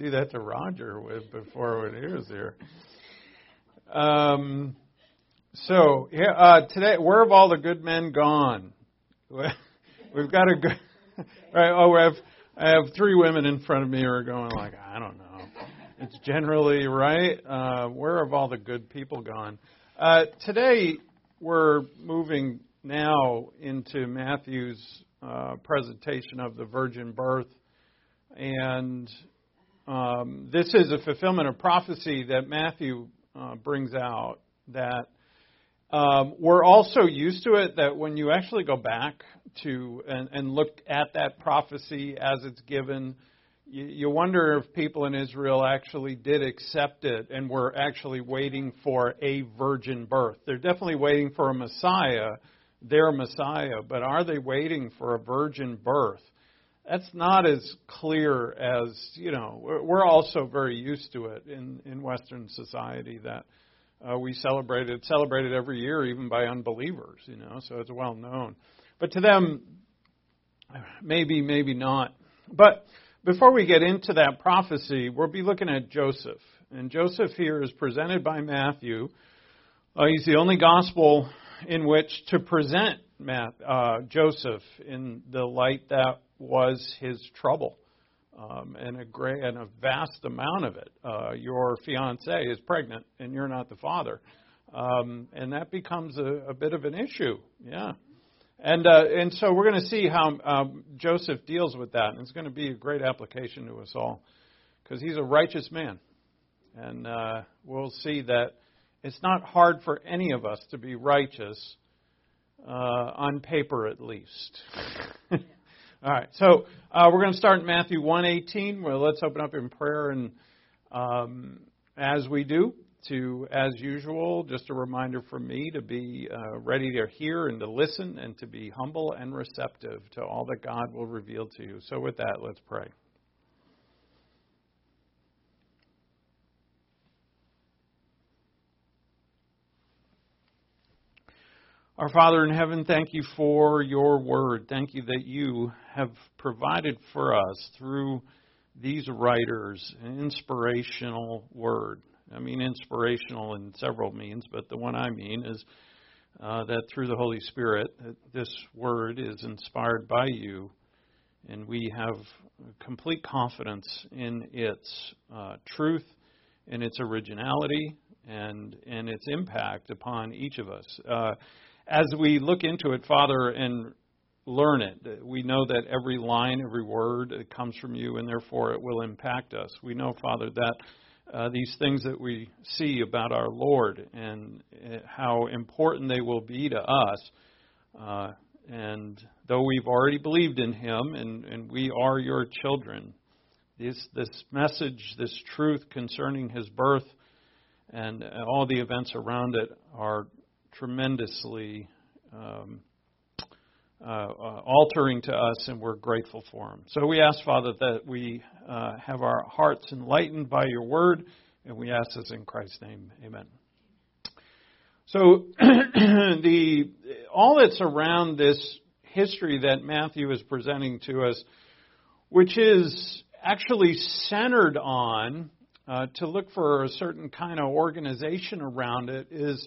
do that to Roger with before when he was here. Um, so yeah, uh, today, where have all the good men gone? We've got a good. Right. Oh, I have I have three women in front of me who are going like, I don't know. It's generally right. Uh, where have all the good people gone? Uh, today we're moving now into Matthew's uh, presentation of the virgin birth, and um, this is a fulfillment of prophecy that Matthew uh, brings out that um, we're also used to it that when you actually go back to and, and look at that prophecy as it's given, you, you wonder if people in Israel actually did accept it and were actually waiting for a virgin birth. They're definitely waiting for a Messiah, their Messiah, but are they waiting for a virgin birth? That's not as clear as, you know, we're also very used to it in, in Western society that uh, we celebrate it celebrated every year, even by unbelievers. You know, so it's well known. But to them, maybe, maybe not. But before we get into that prophecy, we'll be looking at Joseph, and Joseph here is presented by Matthew. Uh, he's the only gospel in which to present Matt, uh, Joseph in the light that was his trouble um, and a great and a vast amount of it. Uh, your fiance is pregnant, and you're not the father, um, and that becomes a, a bit of an issue. Yeah, and uh, and so we're going to see how um, Joseph deals with that, and it's going to be a great application to us all because he's a righteous man, and uh, we'll see that it's not hard for any of us to be righteous uh, on paper, at least. All right, so uh, we're going to start in Matthew 1:18. Well, let's open up in prayer, and um, as we do, to as usual, just a reminder for me to be uh, ready to hear and to listen, and to be humble and receptive to all that God will reveal to you. So, with that, let's pray. Our Father in heaven, thank you for your word. Thank you that you have provided for us through these writers an inspirational word. I mean, inspirational in several means, but the one I mean is uh, that through the Holy Spirit, this word is inspired by you, and we have complete confidence in its uh, truth, in its originality, and in its impact upon each of us. Uh, as we look into it, Father, and learn it, we know that every line, every word comes from you, and therefore it will impact us. We know, Father, that uh, these things that we see about our Lord and uh, how important they will be to us. Uh, and though we've already believed in Him and, and we are your children, this, this message, this truth concerning His birth, and all the events around it are tremendously um, uh, uh, altering to us, and we're grateful for them. So we ask, Father, that we uh, have our hearts enlightened by your word, and we ask this in Christ's name. Amen. So the all that's around this history that Matthew is presenting to us, which is actually centered on uh, to look for a certain kind of organization around it, is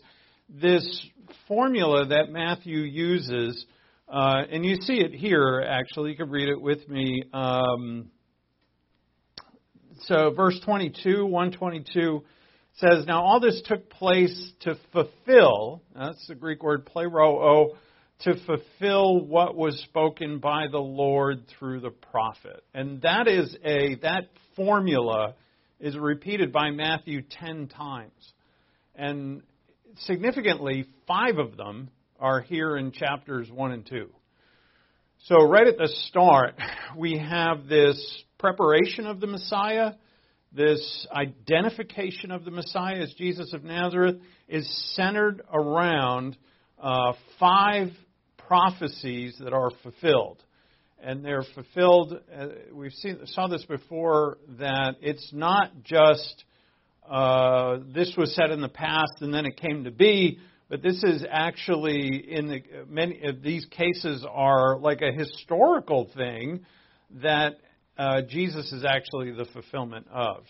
this formula that Matthew uses, uh, and you see it here, actually. You can read it with me. Um, so, verse 22, 122 says, Now all this took place to fulfill, that's the Greek word pleroo, to fulfill what was spoken by the Lord through the prophet. And that is a, that formula is repeated by Matthew 10 times. And significantly, five of them are here in chapters 1 and 2. So, right at the start, we have this preparation of the Messiah, this identification of the Messiah as Jesus of Nazareth is centered around uh, five prophecies that are fulfilled. And they're fulfilled, uh, we've seen, saw this before, that it's not just uh, this was said in the past and then it came to be, but this is actually in the many of these cases are like a historical thing that uh, Jesus is actually the fulfillment of.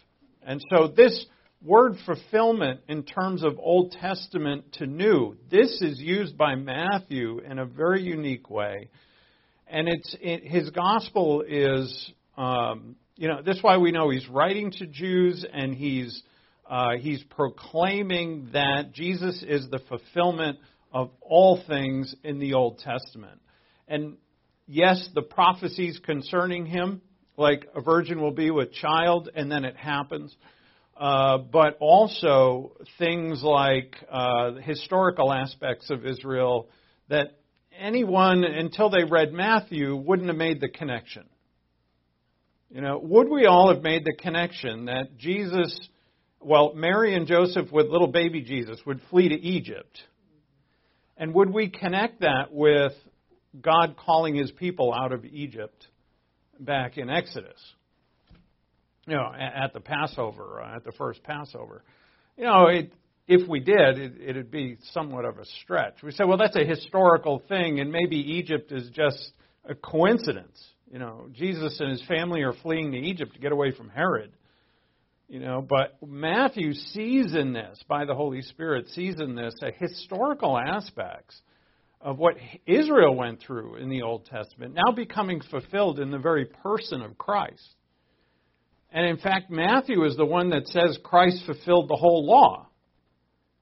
And so this word fulfillment in terms of Old Testament to New, this is used by Matthew in a very unique way. And it's it, his gospel is, um, you know, that's why we know he's writing to Jews and he's uh, he's proclaiming that Jesus is the fulfillment of all things in the Old Testament. And yes, the prophecies concerning him, like a virgin will be with child, and then it happens. Uh, but also things like uh, historical aspects of Israel that anyone, until they read Matthew, wouldn't have made the connection. You know, would we all have made the connection that Jesus, well, Mary and Joseph with little baby Jesus would flee to Egypt? And would we connect that with God calling his people out of Egypt back in Exodus? You know, at the Passover, uh, at the first Passover. You know, it, if we did, it, it'd be somewhat of a stretch. We say, well, that's a historical thing, and maybe Egypt is just a coincidence. You know, Jesus and his family are fleeing to Egypt to get away from Herod. You know, but Matthew sees in this, by the Holy Spirit, sees in this a historical aspects of what Israel went through in the Old Testament, now becoming fulfilled in the very person of Christ. And in fact, Matthew is the one that says Christ fulfilled the whole law.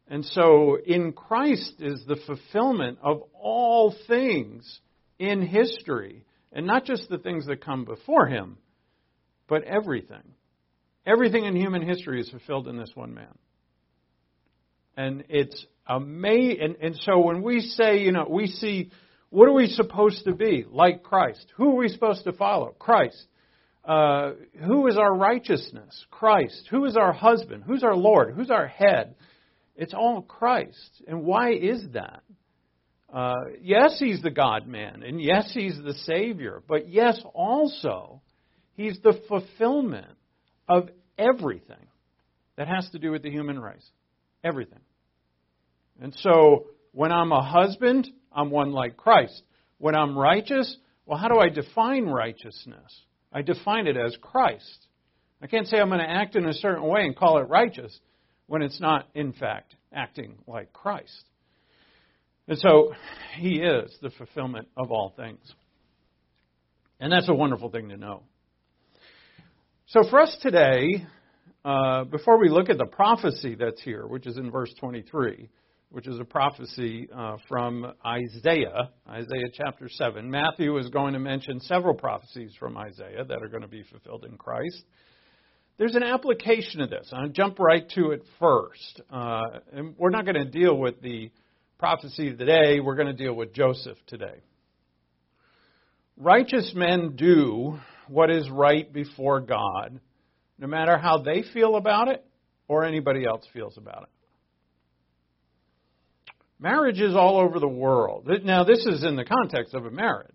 And so in Christ is the fulfillment of all things in history, and not just the things that come before him, but everything. Everything in human history is fulfilled in this one man. And it's amazing. And, and so when we say, you know, we see, what are we supposed to be? Like Christ. Who are we supposed to follow? Christ. Uh, who is our righteousness? Christ. Who is our husband? Who's our Lord? Who's our head? It's all Christ. And why is that? Uh, yes, he's the God man, and yes, he's the Savior, but yes, also, he's the fulfillment of everything that has to do with the human race. Everything. And so, when I'm a husband, I'm one like Christ. When I'm righteous, well, how do I define righteousness? I define it as Christ. I can't say I'm going to act in a certain way and call it righteous when it's not, in fact, acting like Christ. And so, He is the fulfillment of all things. And that's a wonderful thing to know. So, for us today, uh, before we look at the prophecy that's here, which is in verse 23, which is a prophecy uh, from Isaiah, Isaiah chapter 7. Matthew is going to mention several prophecies from Isaiah that are going to be fulfilled in Christ. There's an application of this. I'll jump right to it first. Uh, and we're not going to deal with the prophecy today, we're going to deal with Joseph today. Righteous men do what is right before God, no matter how they feel about it or anybody else feels about it. Marriages all over the world. Now, this is in the context of a marriage.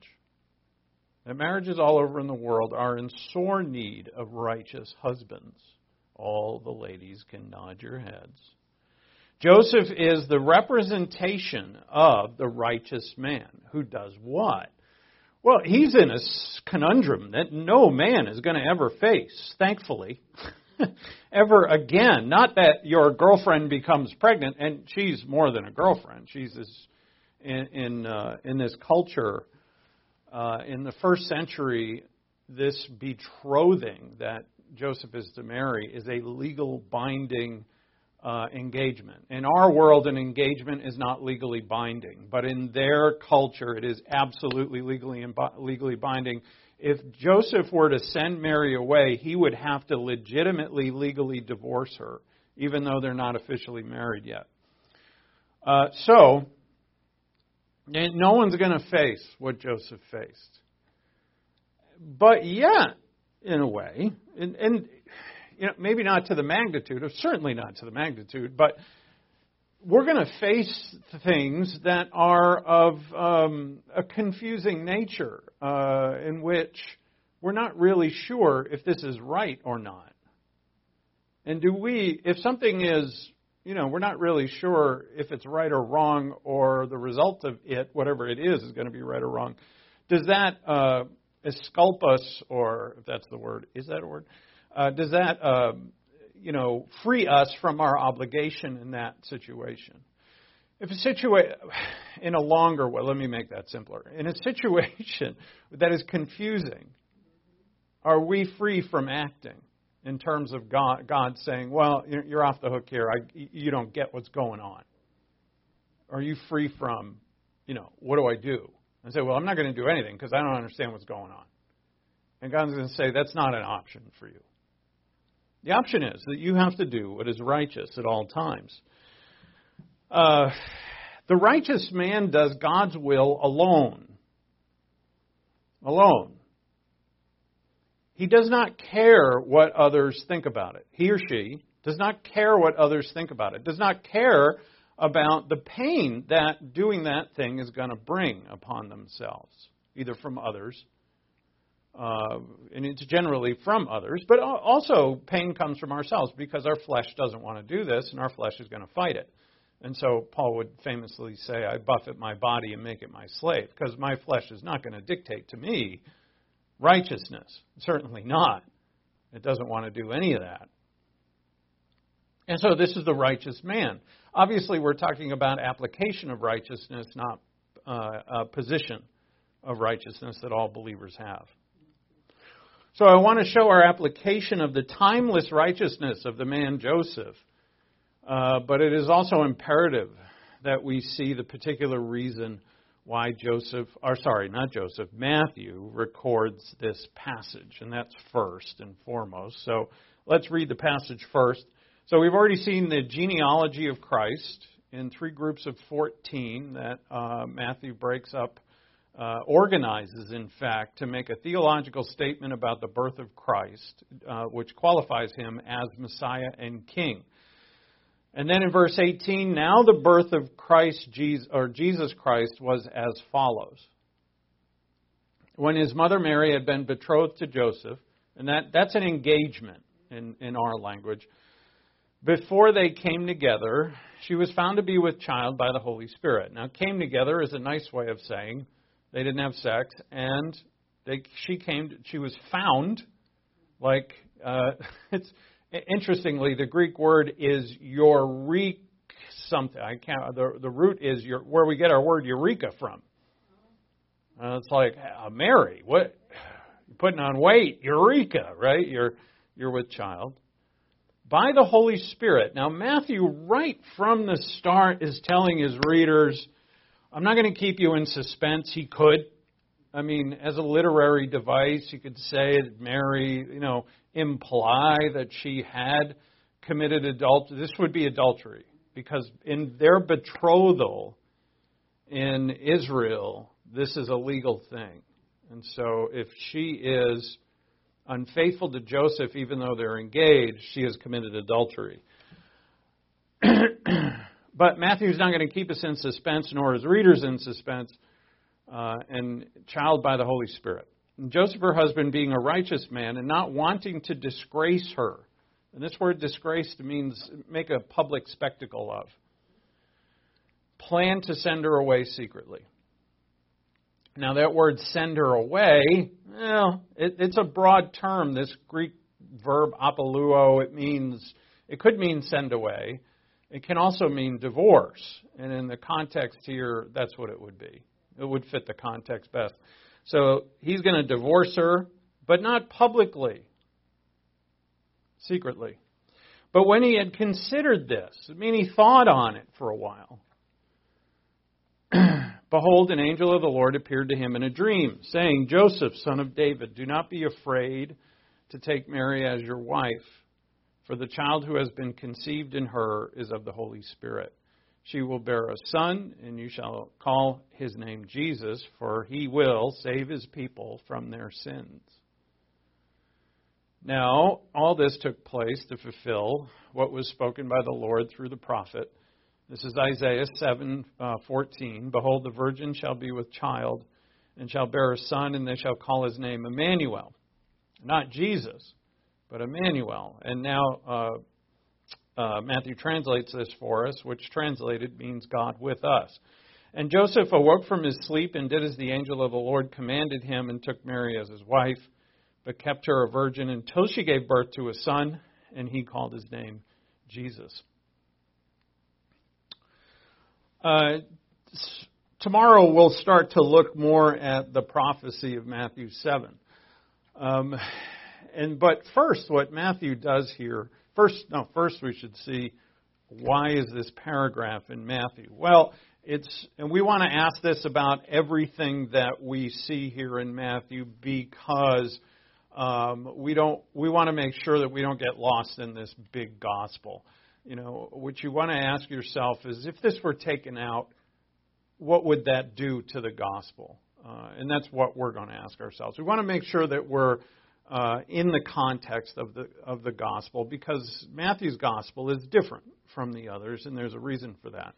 That marriages all over in the world are in sore need of righteous husbands. All the ladies can nod your heads. Joseph is the representation of the righteous man who does what? Well, he's in a conundrum that no man is going to ever face, thankfully. ever again. Not that your girlfriend becomes pregnant, and she's more than a girlfriend. She's this, in in, uh, in this culture. Uh, in the first century, this betrothing that Joseph is to Mary is a legal binding uh, engagement. In our world, an engagement is not legally binding, but in their culture, it is absolutely legally legally binding if Joseph were to send Mary away, he would have to legitimately, legally divorce her, even though they're not officially married yet. Uh, so, no one's going to face what Joseph faced. But yet, in a way, and, and you know, maybe not to the magnitude, or certainly not to the magnitude, but we're going to face things that are of um, a confusing nature, uh, in which we're not really sure if this is right or not. And do we, if something is, you know, we're not really sure if it's right or wrong, or the result of it, whatever it is, is going to be right or wrong, does that uh, esculp us, or if that's the word, is that a word? Uh, does that, uh, you know, free us from our obligation in that situation? If a situation, in a longer way, let me make that simpler. In a situation that is confusing, are we free from acting? in terms of God, God saying, well, you're off the hook here. I, you don't get what's going on. Are you free from, you know, what do I do? And say, well, I'm not going to do anything because I don't understand what's going on. And God's going to say, that's not an option for you. The option is that you have to do what is righteous at all times. Uh, the righteous man does God's will alone. Alone. He does not care what others think about it. He or she does not care what others think about it, does not care about the pain that doing that thing is going to bring upon themselves, either from others, uh, and it's generally from others, but also pain comes from ourselves because our flesh doesn't want to do this, and our flesh is going to fight it. And so Paul would famously say, I buffet my body and make it my slave, because my flesh is not going to dictate to me righteousness. Certainly not. It doesn't want to do any of that. And so this is the righteous man. Obviously, we're talking about application of righteousness, not uh, a position of righteousness that all believers have. So I want to show our application of the timeless righteousness of the man Joseph. Uh, but it is also imperative that we see the particular reason why Joseph, or sorry, not Joseph, Matthew records this passage, and that's first and foremost. So let's read the passage first. So we've already seen the genealogy of Christ in three groups of 14 that uh, Matthew breaks up, uh, organizes, in fact, to make a theological statement about the birth of Christ, uh, which qualifies him as Messiah and King. And then in verse 18, now the birth of Christ Jesus, or Jesus Christ was as follows. When his mother Mary had been betrothed to Joseph, and that, that's an engagement in, in our language, before they came together, she was found to be with child by the Holy Spirit. Now, came together is a nice way of saying they didn't have sex, and they, she came. She was found, like uh, it's Interestingly, the Greek word is eureka something. I can't. The the root is your, where we get our word eureka from. Uh, it's like uh, Mary. What? You're putting on weight. Eureka, right? You're you're with child by the Holy Spirit. Now Matthew, right from the start, is telling his readers, "I'm not going to keep you in suspense." He could. I mean, as a literary device, you could say that Mary, you know, imply that she had committed adultery. This would be adultery because in their betrothal in Israel, this is a legal thing. And so if she is unfaithful to Joseph, even though they're engaged, she has committed adultery. but Matthew's not going to keep us in suspense, nor his readers in suspense, uh, and child by the Holy Spirit. Joseph, her husband, being a righteous man and not wanting to disgrace her. And this word disgraced means make a public spectacle of. Plan to send her away secretly. Now, that word send her away, well, it, it's a broad term. This Greek verb apoluo, it means, it could mean send away. It can also mean divorce. And in the context here, that's what it would be. It would fit the context best. So he's going to divorce her, but not publicly, secretly. But when he had considered this, I mean, he thought on it for a while. Behold, an angel of the Lord appeared to him in a dream, saying, Joseph, son of David, do not be afraid to take Mary as your wife, for the child who has been conceived in her is of the Holy Spirit. She will bear a son, and you shall call his name Jesus, for he will save his people from their sins. Now, all this took place to fulfill what was spoken by the Lord through the prophet. This is Isaiah 7:14. Uh, Behold, the virgin shall be with child, and shall bear a son, and they shall call his name Emmanuel. Not Jesus, but Emmanuel. And now, uh, uh, Matthew translates this for us, which translated means God with us. And Joseph awoke from his sleep and did as the angel of the Lord commanded him and took Mary as his wife, but kept her a virgin until she gave birth to a son, and he called his name Jesus. Uh, tomorrow we'll start to look more at the prophecy of Matthew 7. Um, and but first, what Matthew does here, first, no, first we should see why is this paragraph in Matthew? Well, it's and we want to ask this about everything that we see here in Matthew because um, we don't we want to make sure that we don't get lost in this big gospel. You know, what you want to ask yourself is if this were taken out, what would that do to the gospel? Uh, and that's what we're going to ask ourselves. We want to make sure that we're uh, in the context of the of the gospel because Matthew's gospel is different from the others, and there's a reason for that.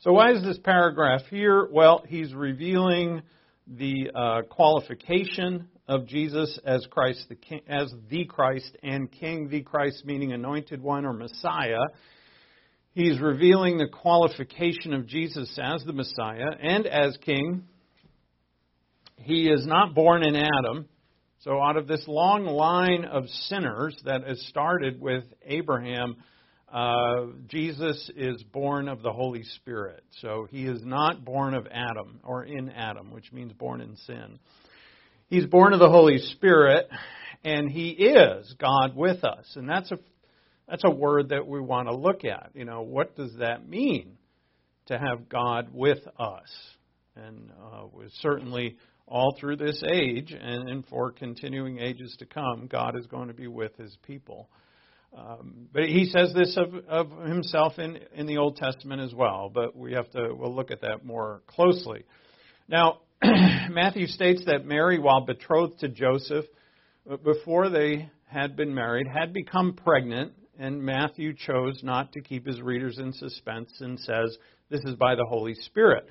So why is this paragraph here? Well, he's revealing the uh, qualification of Jesus as Christ, the King, as the Christ and King, the Christ meaning anointed one or Messiah. He's revealing the qualification of Jesus as the Messiah and as King. He is not born in Adam. So, out of this long line of sinners that has started with Abraham, uh, Jesus is born of the Holy Spirit. So, he is not born of Adam or in Adam, which means born in sin. He's born of the Holy Spirit, and he is God with us. And that's a that's a word that we want to look at. You know, what does that mean to have God with us? And uh, certainly all through this age and, for continuing ages to come, God is going to be with his people. Um, but he says this of, of himself in, in the Old Testament as well, but we have to, we'll look at that more closely. Now, Matthew states that Mary, while betrothed to Joseph, uh, before they had been married, had become pregnant and Matthew chose not to keep his readers in suspense and says, This is by the Holy Spirit.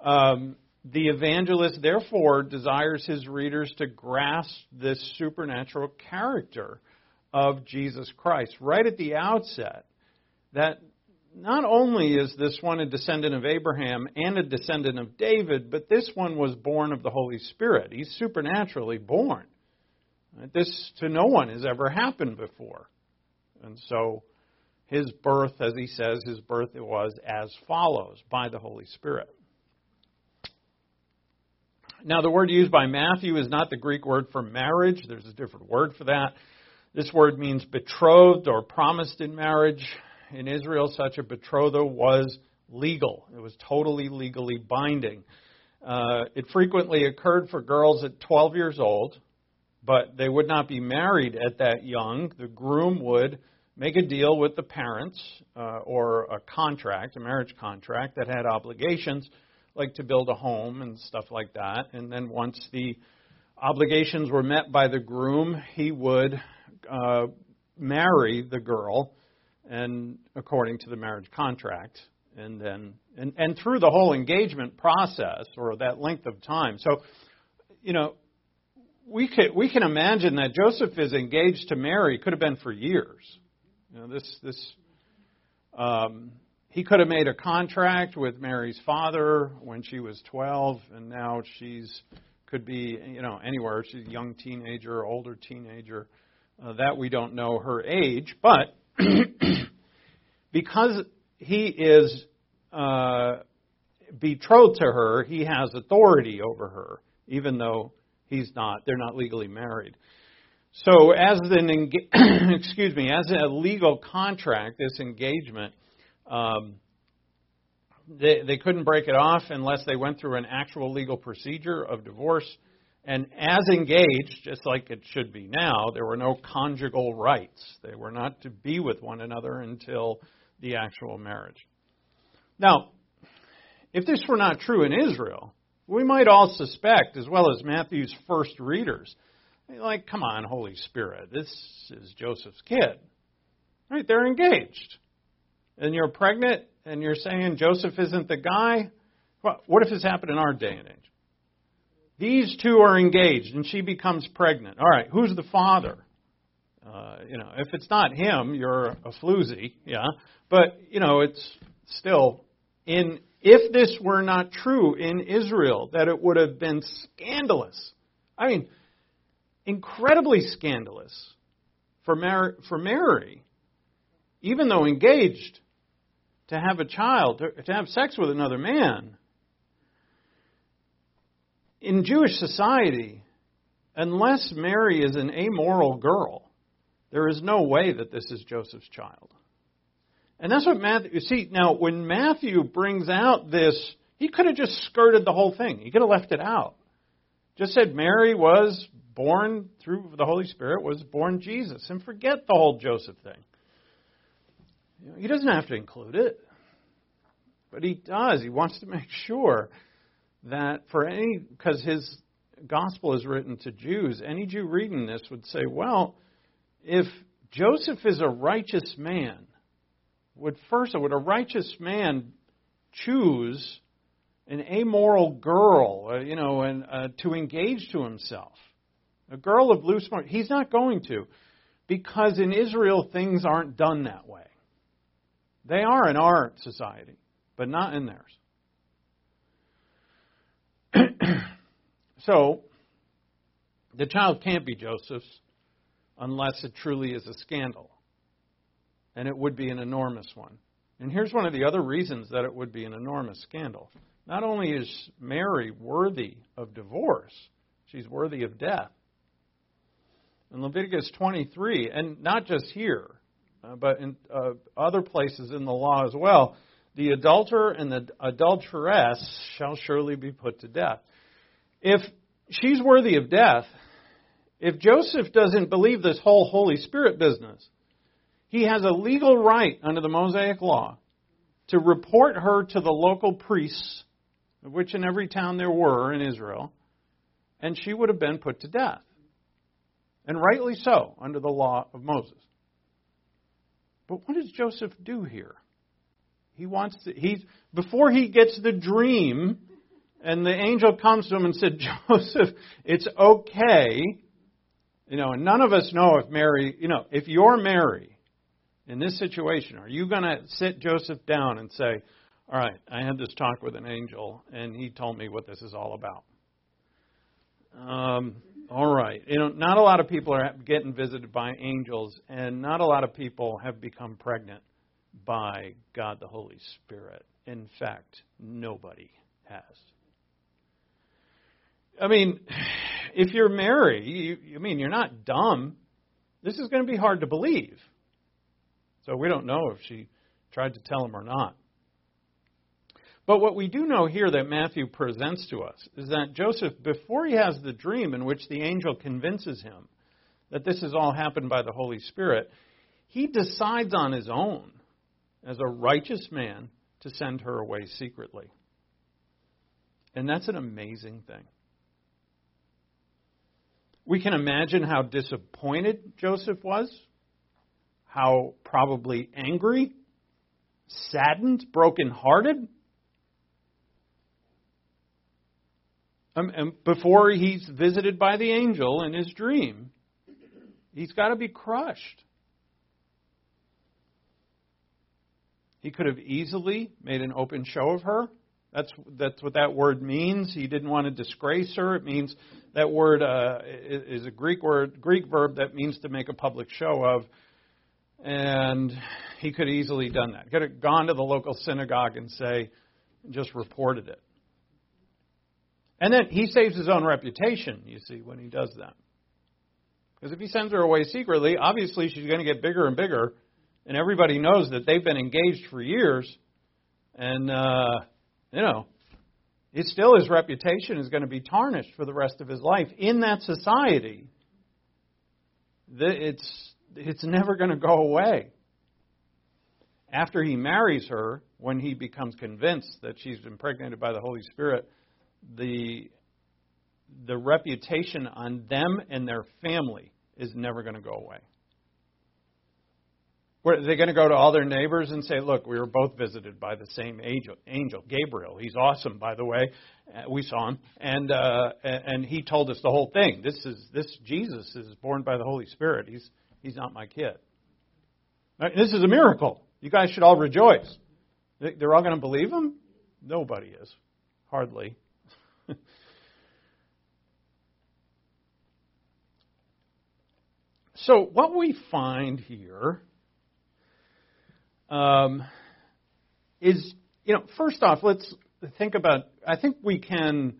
Um, the evangelist, therefore, desires his readers to grasp this supernatural character of Jesus Christ right at the outset. That not only is this one a descendant of Abraham and a descendant of David, but this one was born of the Holy Spirit. He's supernaturally born. This to no one has ever happened before. And so his birth, as he says, his birth it was as follows by the Holy Spirit. Now, the word used by Matthew is not the Greek word for marriage. There's a different word for that. This word means betrothed or promised in marriage. In Israel, such a betrothal was legal, it was totally legally binding. Uh, it frequently occurred for girls at 12 years old, but they would not be married at that young. The groom would make a deal with the parents uh, or a contract, a marriage contract that had obligations like to build a home and stuff like that. And then once the obligations were met by the groom, he would uh, marry the girl and according to the marriage contract and then and, and through the whole engagement process or that length of time. So, you know, we can we can imagine that Joseph is engaged to Mary could have been for years. You know, this this um, he could have made a contract with Mary's father when she was 12, and now she's could be you know anywhere. She's a young teenager, older teenager. Uh, that we don't know her age, but because he is uh, betrothed to her, he has authority over her, even though he's not. They're not legally married. So, as an excuse me, as a legal contract, this engagement, um, they they couldn't break it off unless they went through an actual legal procedure of divorce. And as engaged, just like it should be now, there were no conjugal rights. They were not to be with one another until the actual marriage. Now, if this were not true in Israel, we might all suspect, as well as Matthew's first readers, like, come on, Holy Spirit, this is Joseph's kid. Right? They're engaged. And you're pregnant and you're saying Joseph isn't the guy? Well, what if this happened in our day and age? These two are engaged and she becomes pregnant. All right, who's the father? Uh, you know, if it's not him, you're a floozy, yeah. But you know, it's still in. If this were not true in Israel, that it would have been scandalous. I mean, incredibly scandalous for for Mary, even though engaged, to have a child, to, have sex with another man. In Jewish society, unless Mary is an amoral girl, there is no way that this is Joseph's child. And that's what Matthew, you see, now when Matthew brings out this, he could have just skirted the whole thing. He could have left it out. Just said Mary was born through the Holy Spirit, was born Jesus, and forget the whole Joseph thing. You know, he doesn't have to include it. But he does. He wants to make sure that for any, because his gospel is written to Jews, any Jew reading this would say, well, if Joseph is a righteous man, would first, would a righteous man choose an amoral girl, uh, you know, and uh, to engage to himself? A girl of loose morals. He's not going to, because in Israel things aren't done that way. They are in our society, but not in theirs. so, the child can't be Joseph's unless it truly is a scandal. And it would be an enormous one. And here's one of the other reasons that it would be an enormous scandal. Not only is Mary worthy of divorce, she's worthy of death. In Leviticus 23, and not just here, uh, but in uh, other places in the law as well, the adulterer and the adulteress shall surely be put to death. If she's worthy of death, if Joseph doesn't believe this whole Holy Spirit business, he has a legal right under the Mosaic law to report her to the local priests, which in every town there were in Israel, and she would have been put to death. And rightly so, under the law of Moses. But what does Joseph do here? He wants to, he, before he gets the dream, and the angel comes to him and said, Joseph, it's okay you know, and none of us know if Mary, you know, if you're Mary in this situation, are you going to sit Joseph down and say, all right, I had this talk with an angel, and he told me what this is all about? Um, all right. You know, not a lot of people are getting visited by angels, and not a lot of people have become pregnant by God the Holy Spirit. In fact, nobody has. I mean, if you're Mary, you, I mean, you're not dumb. This is going to be hard to believe. So we don't know if she tried to tell him or not. But what we do know here that Matthew presents to us is that Joseph, before he has the dream in which the angel convinces him that this has all happened by the Holy Spirit, he decides on his own, as a righteous man, to send her away secretly. And that's an amazing thing. We can imagine how disappointed Joseph was, how probably angry, saddened, brokenhearted. Um, and before he's visited by the angel in his dream, he's got to be crushed. He could have easily made an open show of her. That's that's what that word means. He didn't want to disgrace her. It means that word uh, is a Greek word, Greek verb that means to make a public show of. And he could have easily done that. Could have gone to the local synagogue and say, just reported it. And then he saves his own reputation, you see, when he does that. Because if he sends her away secretly, obviously she's going to get bigger and bigger, and everybody knows that they've been engaged for years, and uh, you know, it still his reputation is going to be tarnished for the rest of his life in that society. It's it's never going to go away. After he marries her, when he becomes convinced that she's impregnated by the Holy Spirit, the the reputation on them and their family is never going to go away. Are they going to go to all their neighbors and say, "Look, we were both visited by the same angel, angel Gabriel. He's awesome, by the way. Uh, we saw him, and uh, and he told us the whole thing. This is this Jesus is born by the Holy Spirit. He's he's not my kid. This is a miracle. You guys should all rejoice. They're all going to believe him? Nobody is. Hardly. So, what we find here um, is, you know, first off, let's think about, I think we can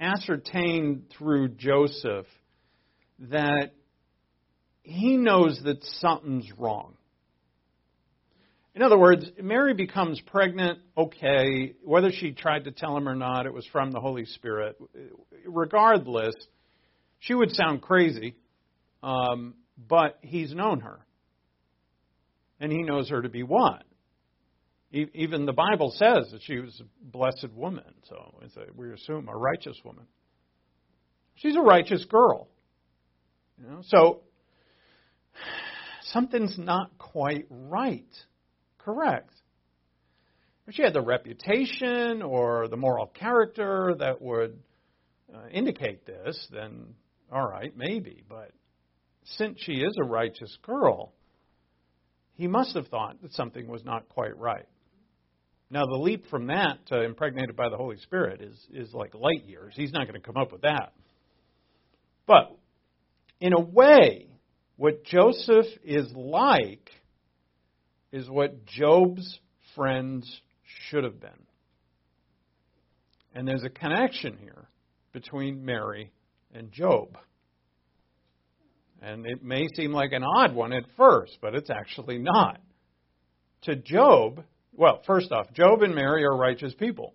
ascertain through Joseph that he knows that something's wrong. In other words, Mary becomes pregnant, okay, whether she tried to tell him or not, it was from the Holy Spirit. Regardless, she would sound crazy, um, but he's known her. And he knows her to be what? Even the Bible says that she was a blessed woman, so we assume a righteous woman. She's a righteous girl. You know? So something's not quite right. Correct. If she had the reputation or the moral character that would uh, indicate this, then all right, maybe. But since she is a righteous girl, he must have thought that something was not quite right. Now, the leap from that to impregnated by the Holy Spirit is, is like light years. He's not going to come up with that. But in a way, what Joseph is like is what Job's friends should have been. And there's a connection here between Mary and Job. And it may seem like an odd one at first, but it's actually not. To Job, well, first off, Job and Mary are righteous people.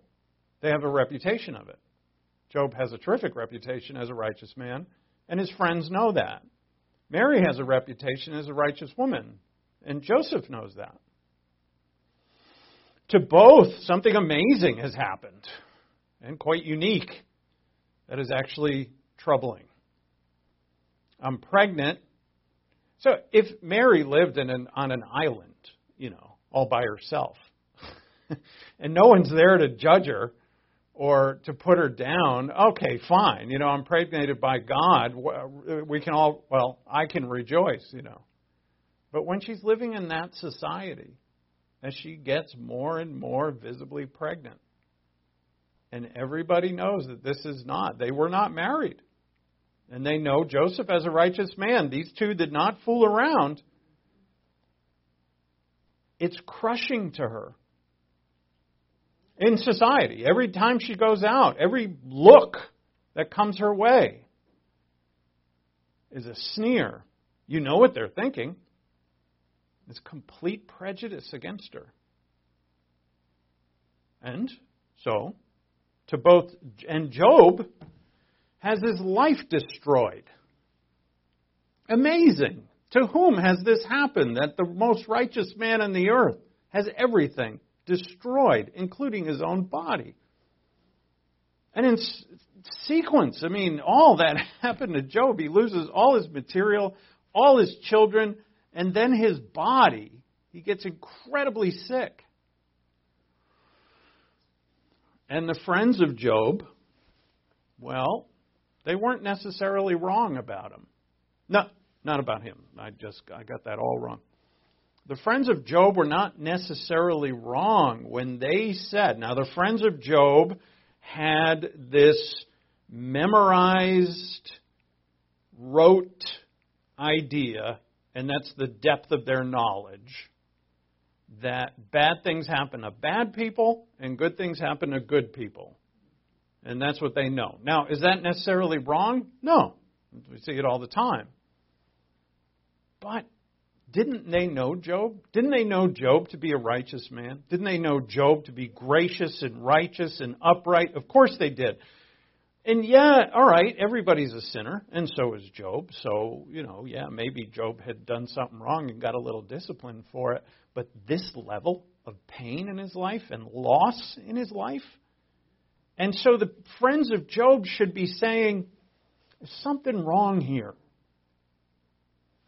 They have a reputation of it. Job has a terrific reputation as a righteous man, and his friends know that. Mary has a reputation as a righteous woman, and Joseph knows that. To both, something amazing has happened, and quite unique, that is actually troubling. I'm pregnant. So if Mary lived in an, on an island, you know, all by herself, and no one's there to judge her or to put her down, okay, fine. You know, I'm pregnated by God. We can all, well, I can rejoice, you know. But when she's living in that society, as she gets more and more visibly pregnant, and everybody knows that this is not, they were not married. And they know Joseph as a righteous man. These two did not fool around. It's crushing to her in society. Every time she goes out, every look that comes her way is a sneer. You know what they're thinking. It's complete prejudice against her. And so, to both, and Job has his life destroyed. Amazing. To whom has this happened that the most righteous man on the earth has everything destroyed, including his own body? And in sequence, I mean, all that happened to Job. He loses all his material, all his children, and then his body. He gets incredibly sick. And the friends of Job, well, they weren't necessarily wrong about him. No, not about him. I just I got that all wrong. The friends of Job were not necessarily wrong when they said, now the friends of Job had this memorized, rote idea, and that's the depth of their knowledge, that bad things happen to bad people and good things happen to good people. And that's what they know. Now, is that necessarily wrong? No. We see it all the time. But didn't they know Job? Didn't they know Job to be a righteous man? Didn't they know Job to be gracious and righteous and upright? Of course they did. And yeah, all right, everybody's a sinner, and so is Job. So, you know, yeah, maybe Job had done something wrong and got a little discipline for it. But this level of pain in his life and loss in his life, and so the friends of Job should be saying, There's something wrong here.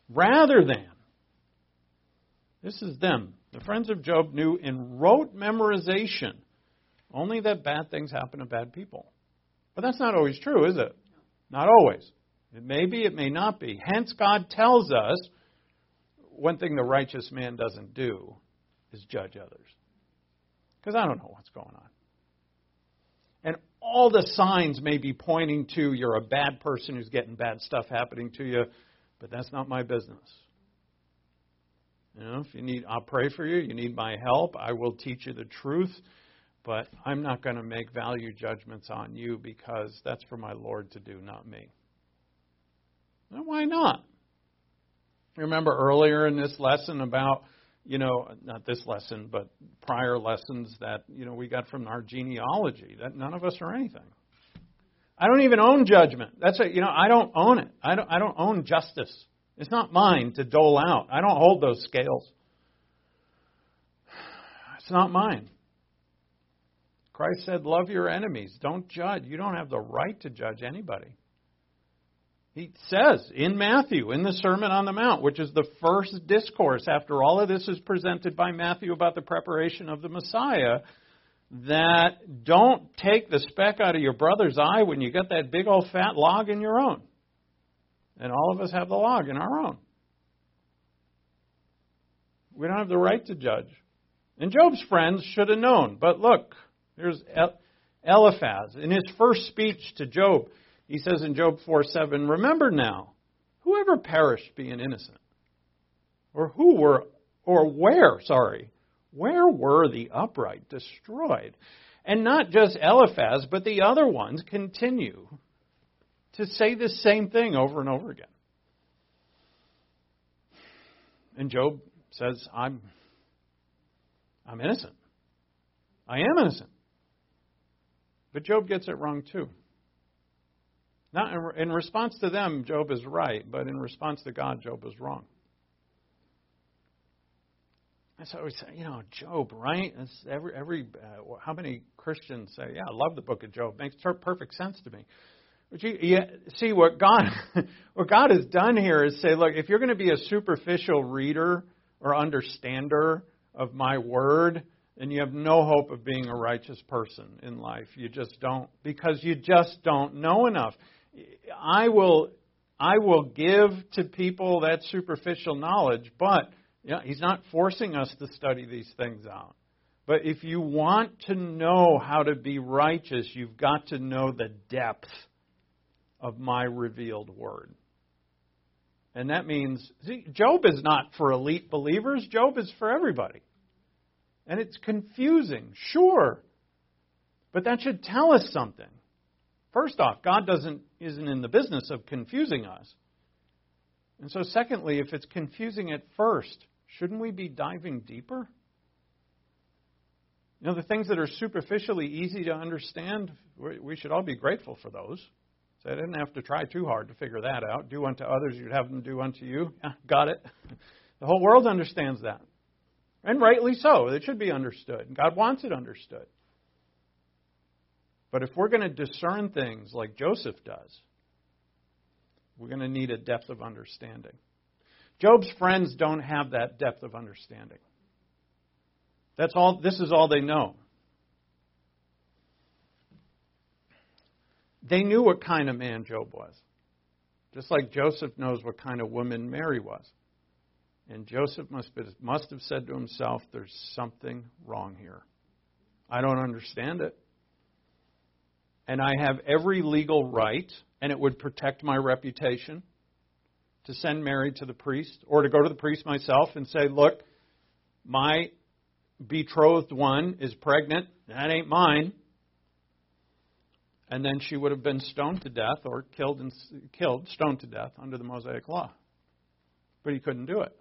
Rather than, this is them. The friends of Job knew in rote memorization only that bad things happen to bad people. But that's not always true, is it? Not always. It may be, it may not be. Hence, God tells us one thing the righteous man doesn't do is judge others. Because I don't know what's going on. All the signs may be pointing to you're a bad person who's getting bad stuff happening to you, but that's not my business. You know, if you need, I'll pray for you. You need my help. I will teach you the truth, but I'm not going to make value judgments on you because that's for my Lord to do, not me. Well, why not? Remember earlier in this lesson about, you know, not this lesson, but prior lessons that, you know, we got from our genealogy, that none of us are anything. I don't even own judgment. That's it. You know, I don't own it. I don't, I don't own justice. It's not mine to dole out. I don't hold those scales. It's not mine. Christ said, Love your enemies. Don't judge. You don't have the right to judge anybody. He says in Matthew, in the Sermon on the Mount, which is the first discourse after all of this is presented by Matthew about the preparation of the Messiah, that don't take the speck out of your brother's eye when you got that big old fat log in your own. And all of us have the log in our own. We don't have the right to judge. And Job's friends should have known. But look, here's Eliphaz. In his first speech to Job, he says in Job 4 7, Remember now, whoever perished being innocent? Or who were, or where, sorry, where were the upright destroyed? And not just Eliphaz, but the other ones continue to say the same thing over and over again. And Job says, I'm, I'm innocent. I am innocent. But Job gets it wrong too. Not in, in response to them, Job is right, but in response to God, Job is wrong. And so we say, you know, Job, right? Every every uh, how many Christians say, yeah, I love the book of Job. Makes perfect sense to me. But you, you see what God what God has done here is say, look, if you're going to be a superficial reader or understander of my word, then you have no hope of being a righteous person in life. You just don't because you just don't know enough. I will I will give to people that superficial knowledge, but you know, he's not forcing us to study these things out. But if you want to know how to be righteous, you've got to know the depth of my revealed word. And that means, see, Job is not for elite believers, Job is for everybody. And it's confusing, sure. But that should tell us something. First off, God doesn't isn't in the business of confusing us. And so secondly, if it's confusing at first, shouldn't we be diving deeper? You know, the things that are superficially easy to understand, we should all be grateful for those. So I didn't have to try too hard to figure that out. Do unto others, you'd have them do unto you. Yeah, got it. The whole world understands that. And rightly so. It should be understood. God wants it understood. But if we're going to discern things like Joseph does, we're going to need a depth of understanding. Job's friends don't have that depth of understanding. That's all this is all they know. They knew what kind of man Job was. Just like Joseph knows what kind of woman Mary was. And Joseph must, be, must have said to himself, There's something wrong here. I don't understand it. And I have every legal right, and it would protect my reputation, to send Mary to the priest, or to go to the priest myself and say, Look, my betrothed one is pregnant. That ain't mine and then she would have been stoned to death or killed and killed, stoned to death under the Mosaic law. But he couldn't do it.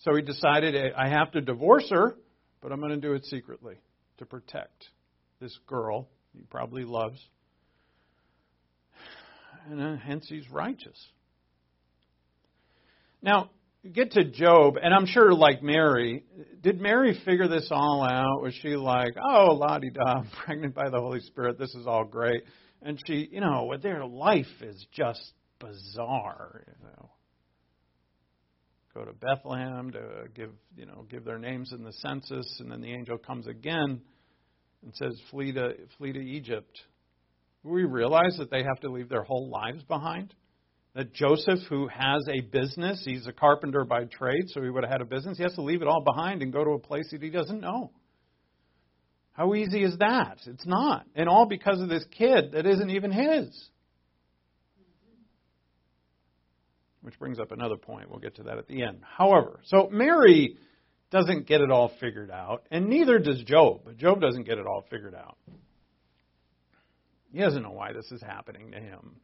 So he decided, I have to divorce her, but I'm going to do it secretly to protect this girl he probably loves. And uh, hence he's righteous. Now, get to Job, and I'm sure, like Mary, did Mary figure this all out? Was she like, oh, la di da, pregnant by the Holy Spirit, this is all great? And she, you know, their life is just bizarre, you know. Go to Bethlehem to give, you know, give their names in the census, and then the angel comes again and says, flee to, flee to Egypt. We realize that they have to leave their whole lives behind That Joseph, who has a business, he's a carpenter by trade, so he would have had a business, he has to leave it all behind and go to a place that he doesn't know. How easy is that? It's not. And all because of this kid that isn't even his. Which brings up another point. We'll get to that at the end. However, so Mary doesn't get it all figured out, and neither does Job. Job doesn't get it all figured out. He doesn't know why this is happening to him.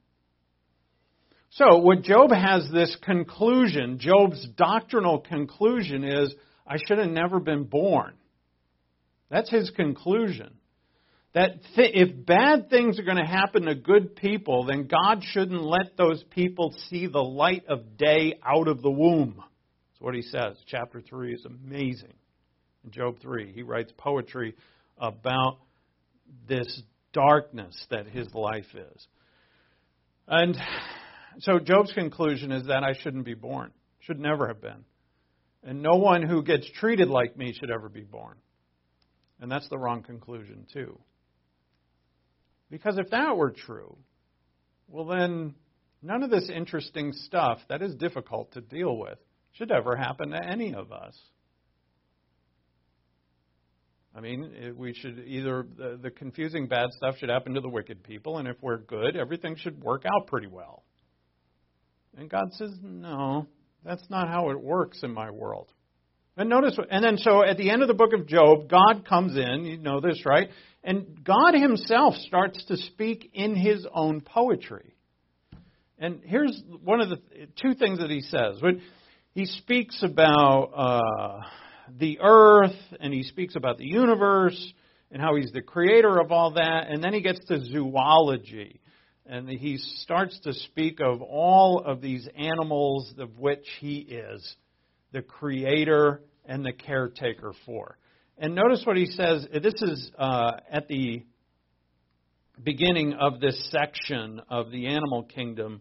So, what Job has this conclusion, Job's doctrinal conclusion is, I should have never been born. That's his conclusion. That th- if bad things are going to happen to good people, then God shouldn't let those people see the light of day out of the womb. That's what he says. Chapter 3 is amazing. In Job 3, he writes poetry about this darkness that his life is. And so Job's conclusion is that I shouldn't be born, should never have been. And no one who gets treated like me should ever be born. And that's the wrong conclusion, too. Because if that were true, well, then none of this interesting stuff that is difficult to deal with should ever happen to any of us. I mean, we should either, the, the, confusing bad stuff should happen to the wicked people, and if we're good, everything should work out pretty well. And God says, no, that's not how it works in my world. And notice, and then so at the end of the book of Job, God comes in, you know this, right? And God Himself starts to speak in His own poetry. And here's one of the two things that He says. When He speaks about uh, the earth, and He speaks about the universe, and how He's the creator of all that, and then He gets to zoology. And he starts to speak of all of these animals of which he is the creator and the caretaker for. And notice what he says. This is uh, at the beginning of this section of the animal kingdom.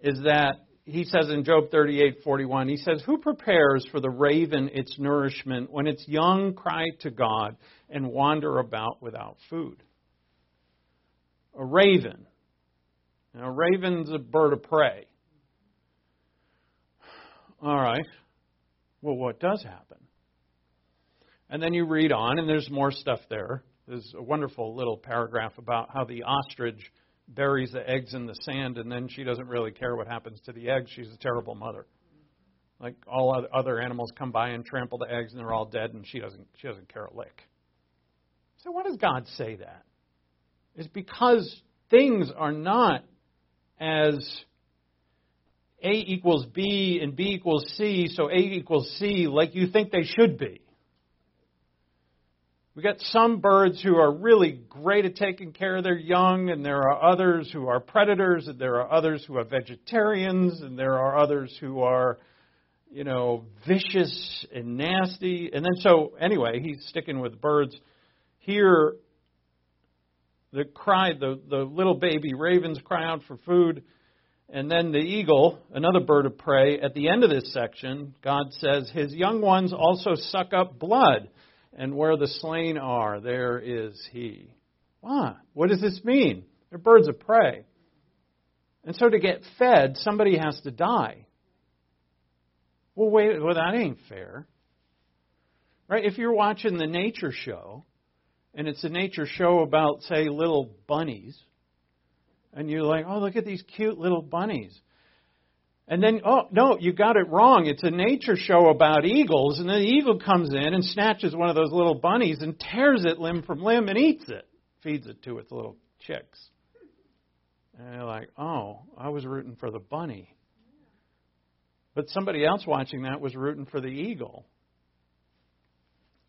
Is that he says in Job 38:41, he says, "Who prepares for the raven its nourishment when its young cry to God and wander about without food?" A raven. Now, a raven's a bird of prey. All right. Well, what does happen? And then you read on, and there's more stuff there. There's a wonderful little paragraph about how the ostrich buries the eggs in the sand, and then she doesn't really care what happens to the eggs. She's a terrible mother. Like all other animals come by and trample the eggs, and they're all dead, and she doesn't she doesn't care a lick. So why does God say that? It's because things are not as a equals B and B equals C, so A equals C, like you think they should be. We got some birds who are really great at taking care of their young, and there are others who are predators, and there are others who are vegetarians, and there are others who are, you know, vicious and nasty. And then so anyway, he's sticking with birds. Here, the cry, the, the little baby ravens cry out for food. And then the eagle, another bird of prey, at the end of this section, God says, His young ones also suck up blood, and where the slain are, there is He. What? What does this mean? They're birds of prey. And so to get fed, somebody has to die. Well, wait, well, that ain't fair. Right? If you're watching the nature show, and it's a nature show about, say, little bunnies, and you're like, oh, look at these cute little bunnies. And then, oh, no, you got it wrong. It's a nature show about eagles, and then the eagle comes in and snatches one of those little bunnies and tears it limb from limb and eats it, feeds it to its little chicks. And you're like, oh, I was rooting for the bunny. But somebody else watching that was rooting for the eagle.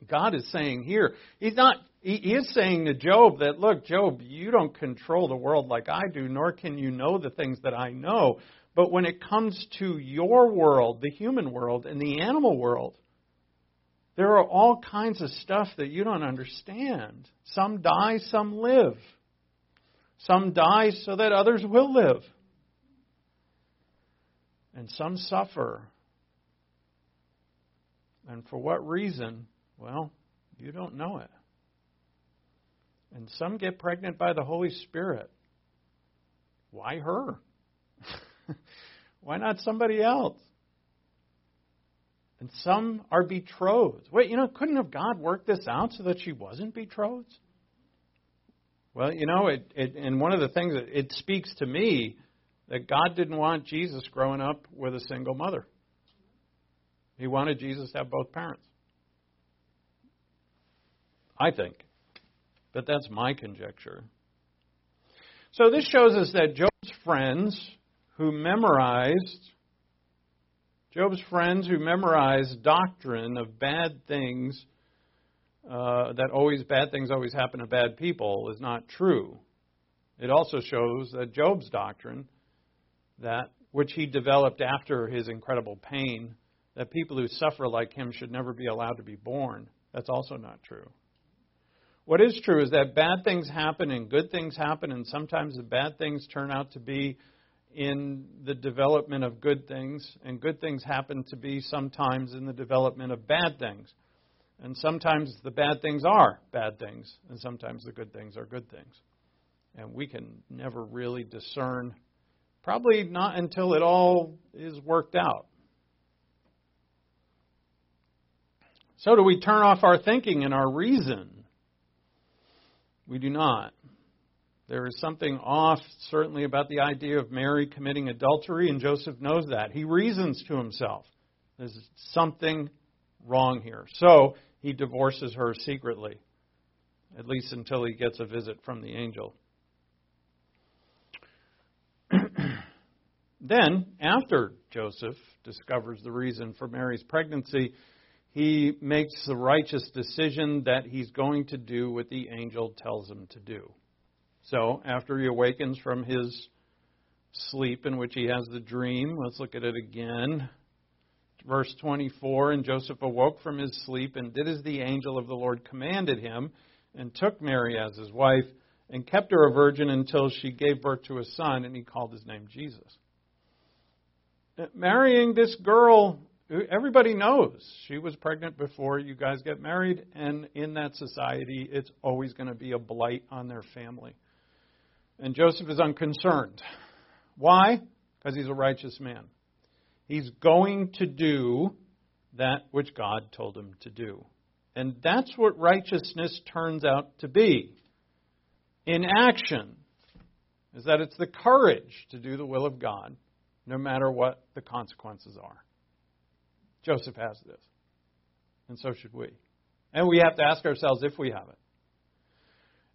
God is saying here, He's not he is saying to Job that, look, Job, you don't control the world like I do, nor can you know the things that I know. But when it comes to your world, the human world, and the animal world, there are all kinds of stuff that you don't understand. Some die, some live. Some die so that others will live. And some suffer. And for what reason? Well, you don't know it. And some get pregnant by the Holy Spirit. Why her? Why not somebody else? And some are betrothed. Wait, you know, couldn't have God worked this out so that she wasn't betrothed? Well, you know, it, it and one of the things that it speaks to me that God didn't want Jesus growing up with a single mother. He wanted Jesus to have both parents. I think. But that's my conjecture. So this shows us that Job's friends who memorized Job's friends who memorized doctrine of bad things uh, that always bad things always happen to bad people is not true. It also shows that Job's doctrine that which he developed after his incredible pain that people who suffer like him should never be allowed to be born. That's also not true. What is true is that bad things happen and good things happen, and sometimes the bad things turn out to be in the development of good things, and good things happen to be sometimes in the development of bad things. And sometimes the bad things are bad things, and sometimes the good things are good things. And we can never really discern, probably not until it all is worked out. So, do we turn off our thinking and our reason we do not. There is something off, certainly, about the idea of Mary committing adultery, and Joseph knows that. He reasons to himself there's something wrong here. So he divorces her secretly, at least until he gets a visit from the angel. then, after Joseph discovers the reason for Mary's pregnancy, he makes the righteous decision that he's going to do what the angel tells him to do. So, after he awakens from his sleep in which he has the dream, let's look at it again. Verse 24 And Joseph awoke from his sleep and did as the angel of the Lord commanded him, and took Mary as his wife, and kept her a virgin until she gave birth to a son, and he called his name Jesus. Uh, marrying this girl everybody knows she was pregnant before you guys get married, and in that society, it's always going to be a blight on their family. And Joseph is unconcerned. Why? Because he's a righteous man. He's going to do that which God told him to do. And that's what righteousness turns out to be in action, is that it's the courage to do the will of God, no matter what the consequences are. Joseph has this. And so should we. And we have to ask ourselves if we have it.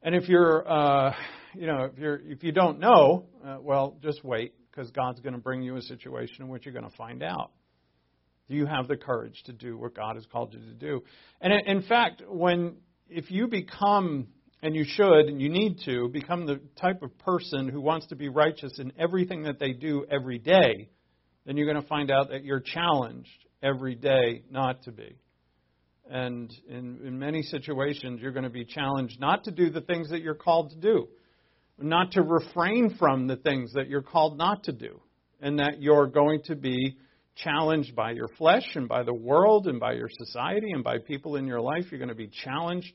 And if you're, uh, you know, if you're, if you don't know, uh, well, just wait because God's going to bring you a situation in which you're going to find out. Do you have the courage to do what God has called you to do? And in fact, when if you become and you should and you need to become the type of person who wants to be righteous in everything that they do every day, then you're going to find out that you're challenged every day not to be. And in, in many situations, you're going to be challenged not to do the things that you're called to do, not to refrain from the things that you're called not to do, and that you're going to be challenged by your flesh and by the world and by your society and by people in your life. You're going to be challenged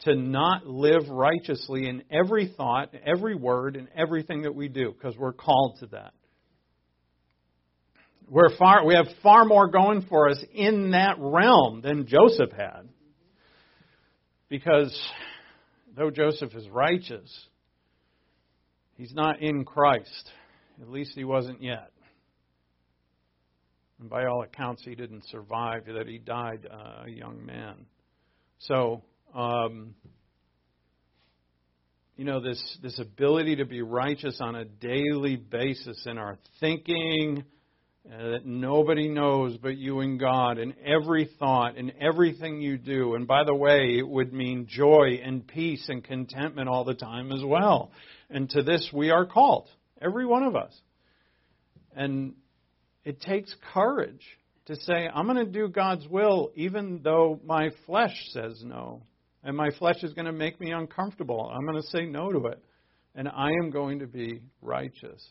to not live righteously in every thought, every word, and everything that we do, because we're called to that. We're far, we have far more going for us in that realm than Joseph had. Because though Joseph is righteous, he's not in Christ. At least he wasn't yet. And by all accounts, he didn't survive, that he died uh, a young man. So, um, you know, this, this ability to be righteous on a daily basis in our thinking, uh, that nobody knows but you and God in every thought in everything you do. And by the way, it would mean joy and peace and contentment all the time as well. And to this we are called, every one of us. And it takes courage to say, I'm going to do God's will even though my flesh says no. And my flesh is going to make me uncomfortable. I'm going to say no to it. And I am going to be righteous.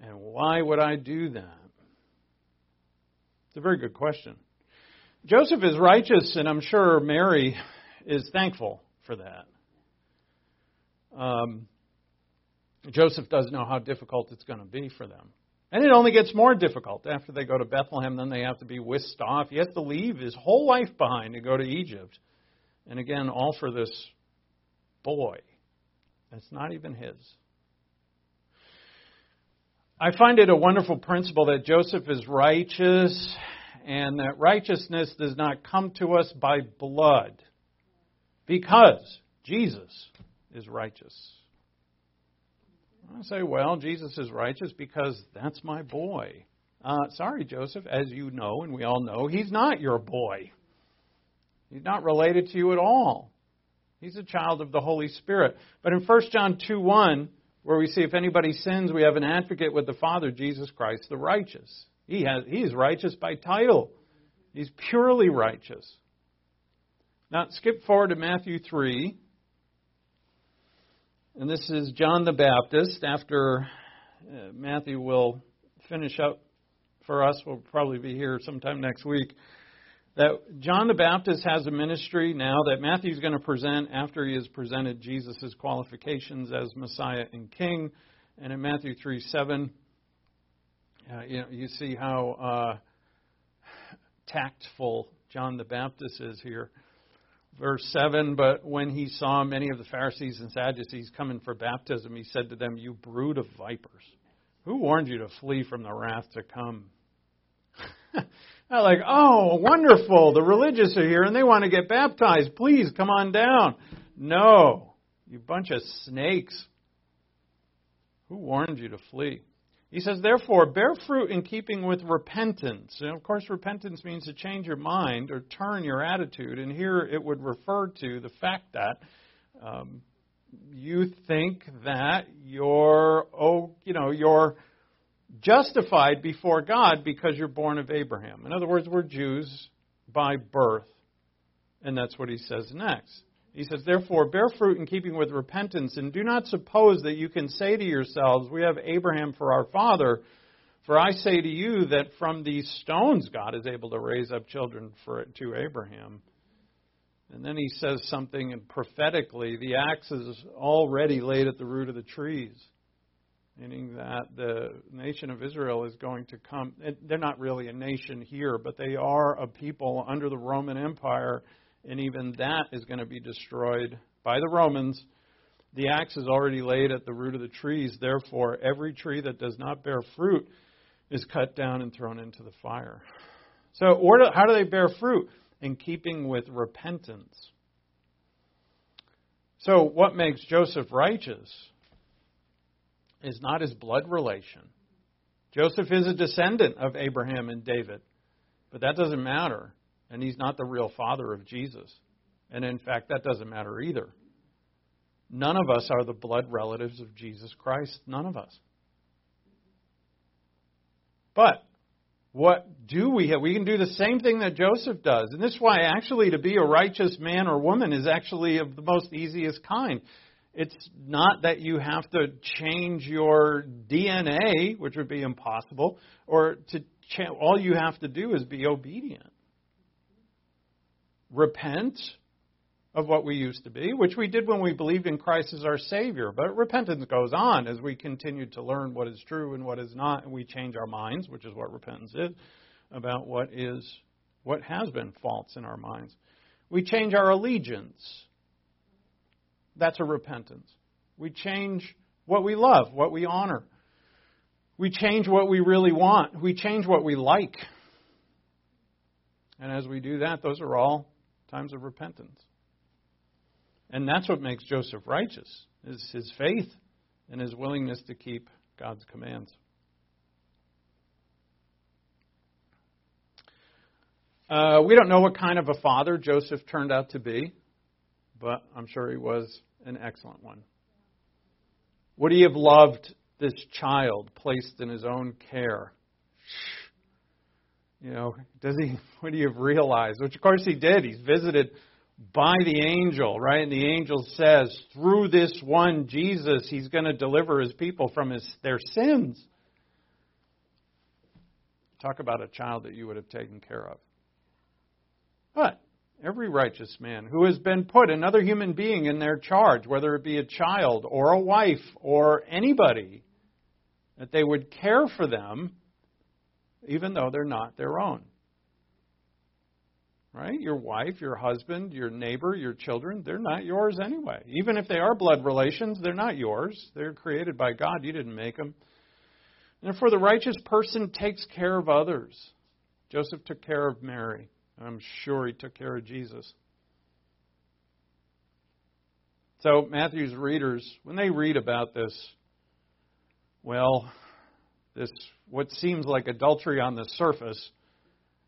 And why would I do that? It's a very good question. Joseph is righteous, and I'm sure Mary is thankful for that. Um, Joseph doesn't know how difficult it's going to be for them. And it only gets more difficult after they go to Bethlehem. Then they have to be whisked off. He has to leave his whole life behind to go to Egypt. And again, all for this boy that's not even his. I find it a wonderful principle that Joseph is righteous and that righteousness does not come to us by blood because Jesus is righteous. I say, well, Jesus is righteous because that's my boy. Uh, sorry, Joseph, as you know, and we all know, he's not your boy. He's not related to you at all. He's a child of the Holy Spirit. But in 1 John 2 1, where we see if anybody sins, we have an advocate with the Father, Jesus Christ the righteous. He, has, he is righteous by title, he's purely righteous. Now, skip forward to Matthew 3. And this is John the Baptist. After uh, Matthew will finish up for us, we'll probably be here sometime next week. That John the Baptist has a ministry now that Matthew's going to present after he has presented Jesus' qualifications as Messiah and King. And in Matthew 3 7, uh, you, know, you see how uh, tactful John the Baptist is here verse 7 But when he saw many of the Pharisees and Sadducees coming for baptism, he said to them, You brood of vipers, who warned you to flee from the wrath to come? They're like, Oh, wonderful. The religious are here and they want to get baptized. Please come on down. No, you bunch of snakes. Who warned you to flee? He says, therefore, bear fruit in keeping with repentance. And of course, repentance means to change your mind or turn your attitude. And here it would refer to the fact that um, you think that you're, oh, you know, you're justified before God because you're born of Abraham. In other words, we're Jews by birth. And that's what he says next. He says, Therefore, bear fruit in keeping with repentance, and do not suppose that you can say to yourselves, We have Abraham for our father. For I say to you that from these stones God is able to raise up children for, to Abraham. And then he says something and prophetically the axe is already laid at the root of the trees, meaning that the nation of Israel is going to come. They're not really a nation here, but they are a people under the Roman Empire and even that is going to be destroyed by the Romans. The axe is already laid at the root of the trees. Therefore, every tree that does not bear fruit is cut down and thrown into the fire. So, how do they bear fruit? In keeping with repentance. So, what makes Joseph righteous is not his blood relation. Joseph is a descendant of Abraham and David, but that doesn't matter and he's not the real father of Jesus. And in fact, that doesn't matter either. None of us are the blood relatives of Jesus Christ. None of us. But what do we have? We can do the same thing that Joseph does. And this is why, actually, to be a righteous man or woman is actually of the most easiest kind. It's not that you have to change your DNA, which would be impossible, or to cha- all you have to do is be obedient repent of what we used to be, which we did when we believed in Christ as our Savior. But repentance goes on as we continue to learn what is true and what is not, and we change our minds, which is what repentance is, about what is what has been false in our minds. We change our allegiance. That's a repentance. We change what we love, what we honor. We change what we really want. We change what we like. And as we do that, those are all times of repentance. And that's what makes Joseph righteous, is his faith and his willingness to keep God's commands. Uh, we don't know what kind of a father Joseph turned out to be, but I'm sure he was an excellent one. Would he have loved this child placed in his own care? You know, does he, what do you realize? Which, of course, he did. He's visited by the angel, right? And the angel says, through this one Jesus, he's going to deliver his people from his, their sins. Talk about a child that you would have taken care of. But every righteous man who has been put another human being in their charge, whether it be a child or a wife or anybody, that they would care for them even though they're not their own. Right? Your wife, your husband, your neighbor, your children, they're not yours anyway. Even if they are blood relations, they're not yours. They're created by God. You didn't make them. Therefore, the righteous person takes care of others. Joseph took care of Mary. I'm sure he took care of Jesus. So, Matthew's readers, when they read about this, well, this what seems like adultery on the surface,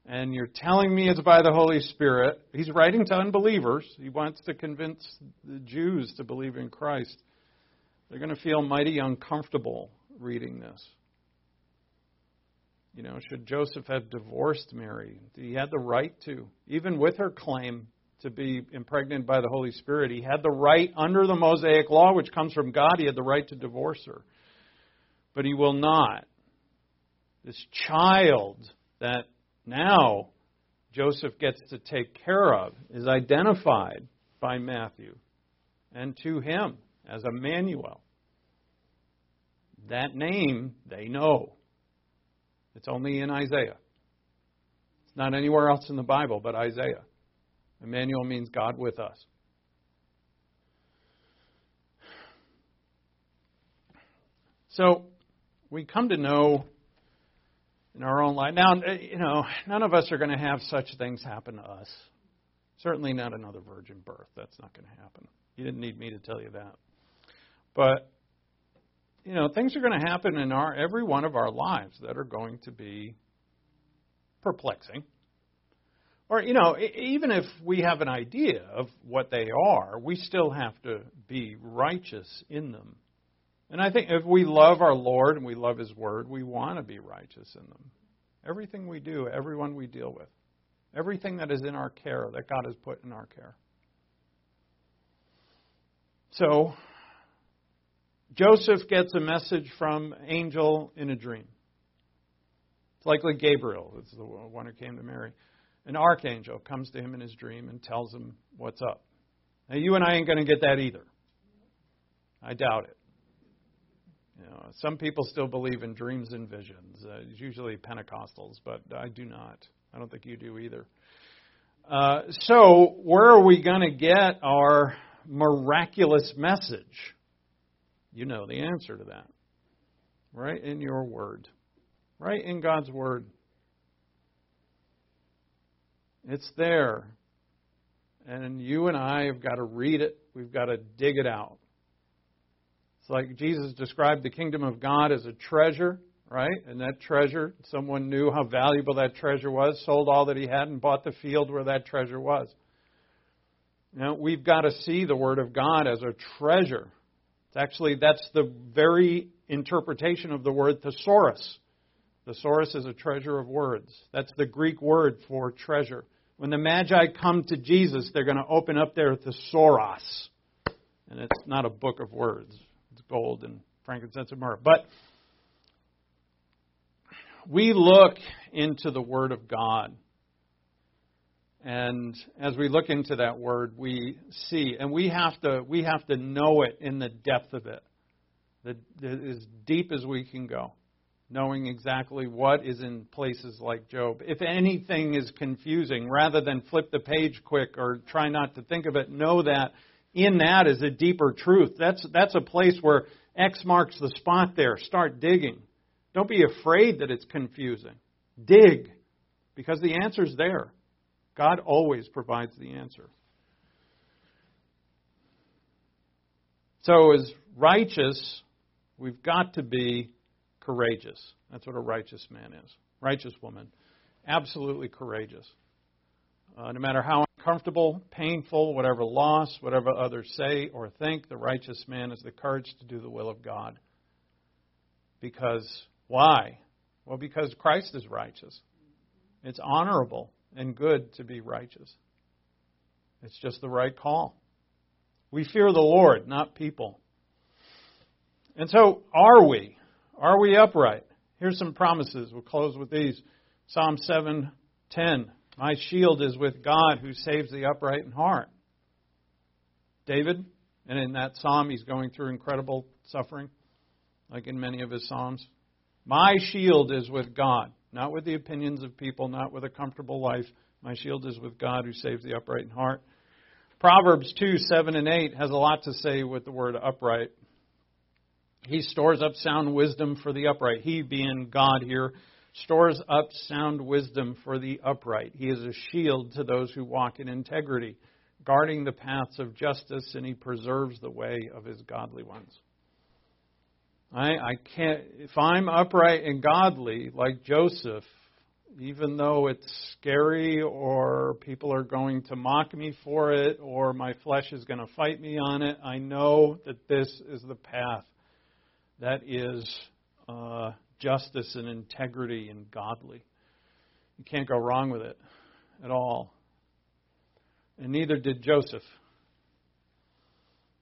and you're telling me it's by the Holy Spirit. He's writing to unbelievers. He wants to convince the Jews to believe in Christ. They're going to feel mighty uncomfortable reading this. You know, should Joseph have divorced Mary? He had the right to, even with her claim to be impregnated by the Holy Spirit. He had the right, under the Mosaic law, which comes from God, he had the right to divorce her. But he will not. This child that now Joseph gets to take care of is identified by Matthew and to him as Emmanuel. That name they know. It's only in Isaiah. It's not anywhere else in the Bible but Isaiah. Emmanuel means God with us. So we come to know in our own life. Now, you know, none of us are going to have such things happen to us. Certainly not another virgin birth. That's not going to happen. You didn't need me to tell you that. But you know, things are going to happen in our every one of our lives that are going to be perplexing. Or, you know, even if we have an idea of what they are, we still have to be righteous in them. And I think if we love our Lord and we love His Word, we want to be righteous in them. Everything we do, everyone we deal with, everything that is in our care, that God has put in our care. So, Joseph gets a message from angel in a dream. It's likely Gabriel, it's the one who came to Mary. An archangel comes to him in his dream and tells him what's up. Now, you and I ain't going to get that either. I doubt it. You know, some people still believe in dreams and visions. Uh, it's usually Pentecostals, but I do not. I don't think you do either. Uh, so, where are we going to get our miraculous message? You know the answer to that. Right in your word. Right in God's word. It's there. And you and I have got to read it. We've got to dig it out. Like Jesus described the kingdom of God as a treasure, right? And that treasure, someone knew how valuable that treasure was, sold all that he had, and bought the field where that treasure was. Now, we've got to see the Word of God as a treasure it's actually, that's the very interpretation of the word thesaurus. Thesaurus is a treasure of words. That's the Greek word for treasure. When the Magi come to Jesus, they're going to open up their thesaurus. And it's not a book of words, gold and frankincense and myrrh. But we look into the Word of God and as we look into that word, we see, and we have to we have to know it in the depth of it, the, the, as deep as we can go, knowing exactly what is in places like Job. If anything is confusing, rather than flip the page quick or try not to think of it, know that in that is a deeper truth. That's that's a place where X marks the spot. There, start digging. Don't be afraid that it's confusing. Dig, because the answer's there. God always provides the answer. So, as righteous, we've got to be courageous. That's what a righteous man is. Righteous woman. Absolutely courageous. Uh, no matter how uncomfortable, painful, whatever loss, whatever others say or think, the righteous man has the courage to do the will of God. Because, why? Well, because Christ is righteous. It's honorable and good to be righteous. It's just the right call. We fear the Lord, not people. And so, are we? Are we upright? Here's some promises. We'll close with these. Psalm 7:10. My shield is with God who saves the upright in heart. David, and in that psalm, he's going through incredible suffering, like in many of his psalms. My shield is with God, not with the opinions of people, not with a comfortable life. My shield is with God who saves the upright in heart. Proverbs 2, 7 and 8 has a lot to say with the word upright. He stores up sound wisdom for the upright. He, being God here, stores up sound wisdom for the upright. He is a shield to those who walk in integrity, guarding the paths of justice, and he preserves the way of his godly ones. I, I can't, if I'm upright and godly, like Joseph, even though it's scary or people are going to mock me for it or my flesh is going to fight me on it, I know that this is the path that is uh, justice and integrity and godly. You can't go wrong with it at all. And neither did Joseph.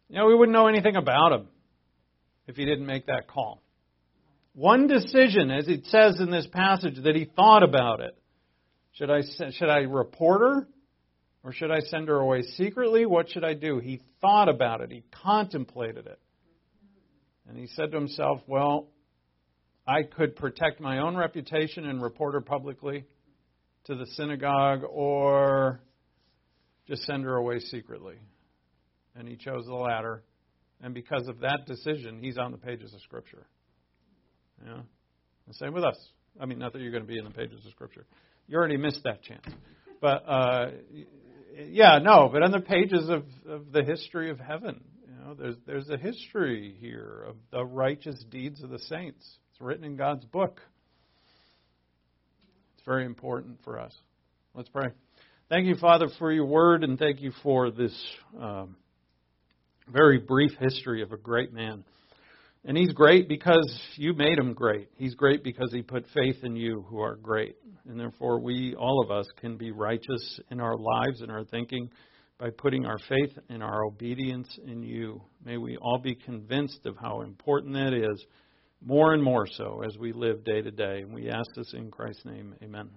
You know, we wouldn't know anything about him if he didn't make that call. One decision, as it says in this passage, that he thought about it. Should I, should I report her? Or should I send her away secretly? What should I do? He thought about it. He contemplated it. And he said to himself, Well, I could protect my own reputation and report her publicly to the synagogue, or just send her away secretly. And he chose the latter. And because of that decision, he's on the pages of Scripture. Yeah. The same with us. I mean, not that you're going to be in the pages of Scripture. You already missed that chance. But, uh, yeah, no, but on the pages of, of the history of heaven, you know, there's, there's a history here of the righteous deeds of the saints. It's written in God's book. It's very important for us. Let's pray. Thank you, Father, for your word, and thank you for this um, very brief history of a great man. And he's great because you made him great. He's great because he put faith in you who are great. And therefore, we, all of us, can be righteous in our lives and our thinking by putting our faith and our obedience in you. May we all be convinced of how important that is, more and more so as we live day to day. And we ask this in Christ's name. Amen.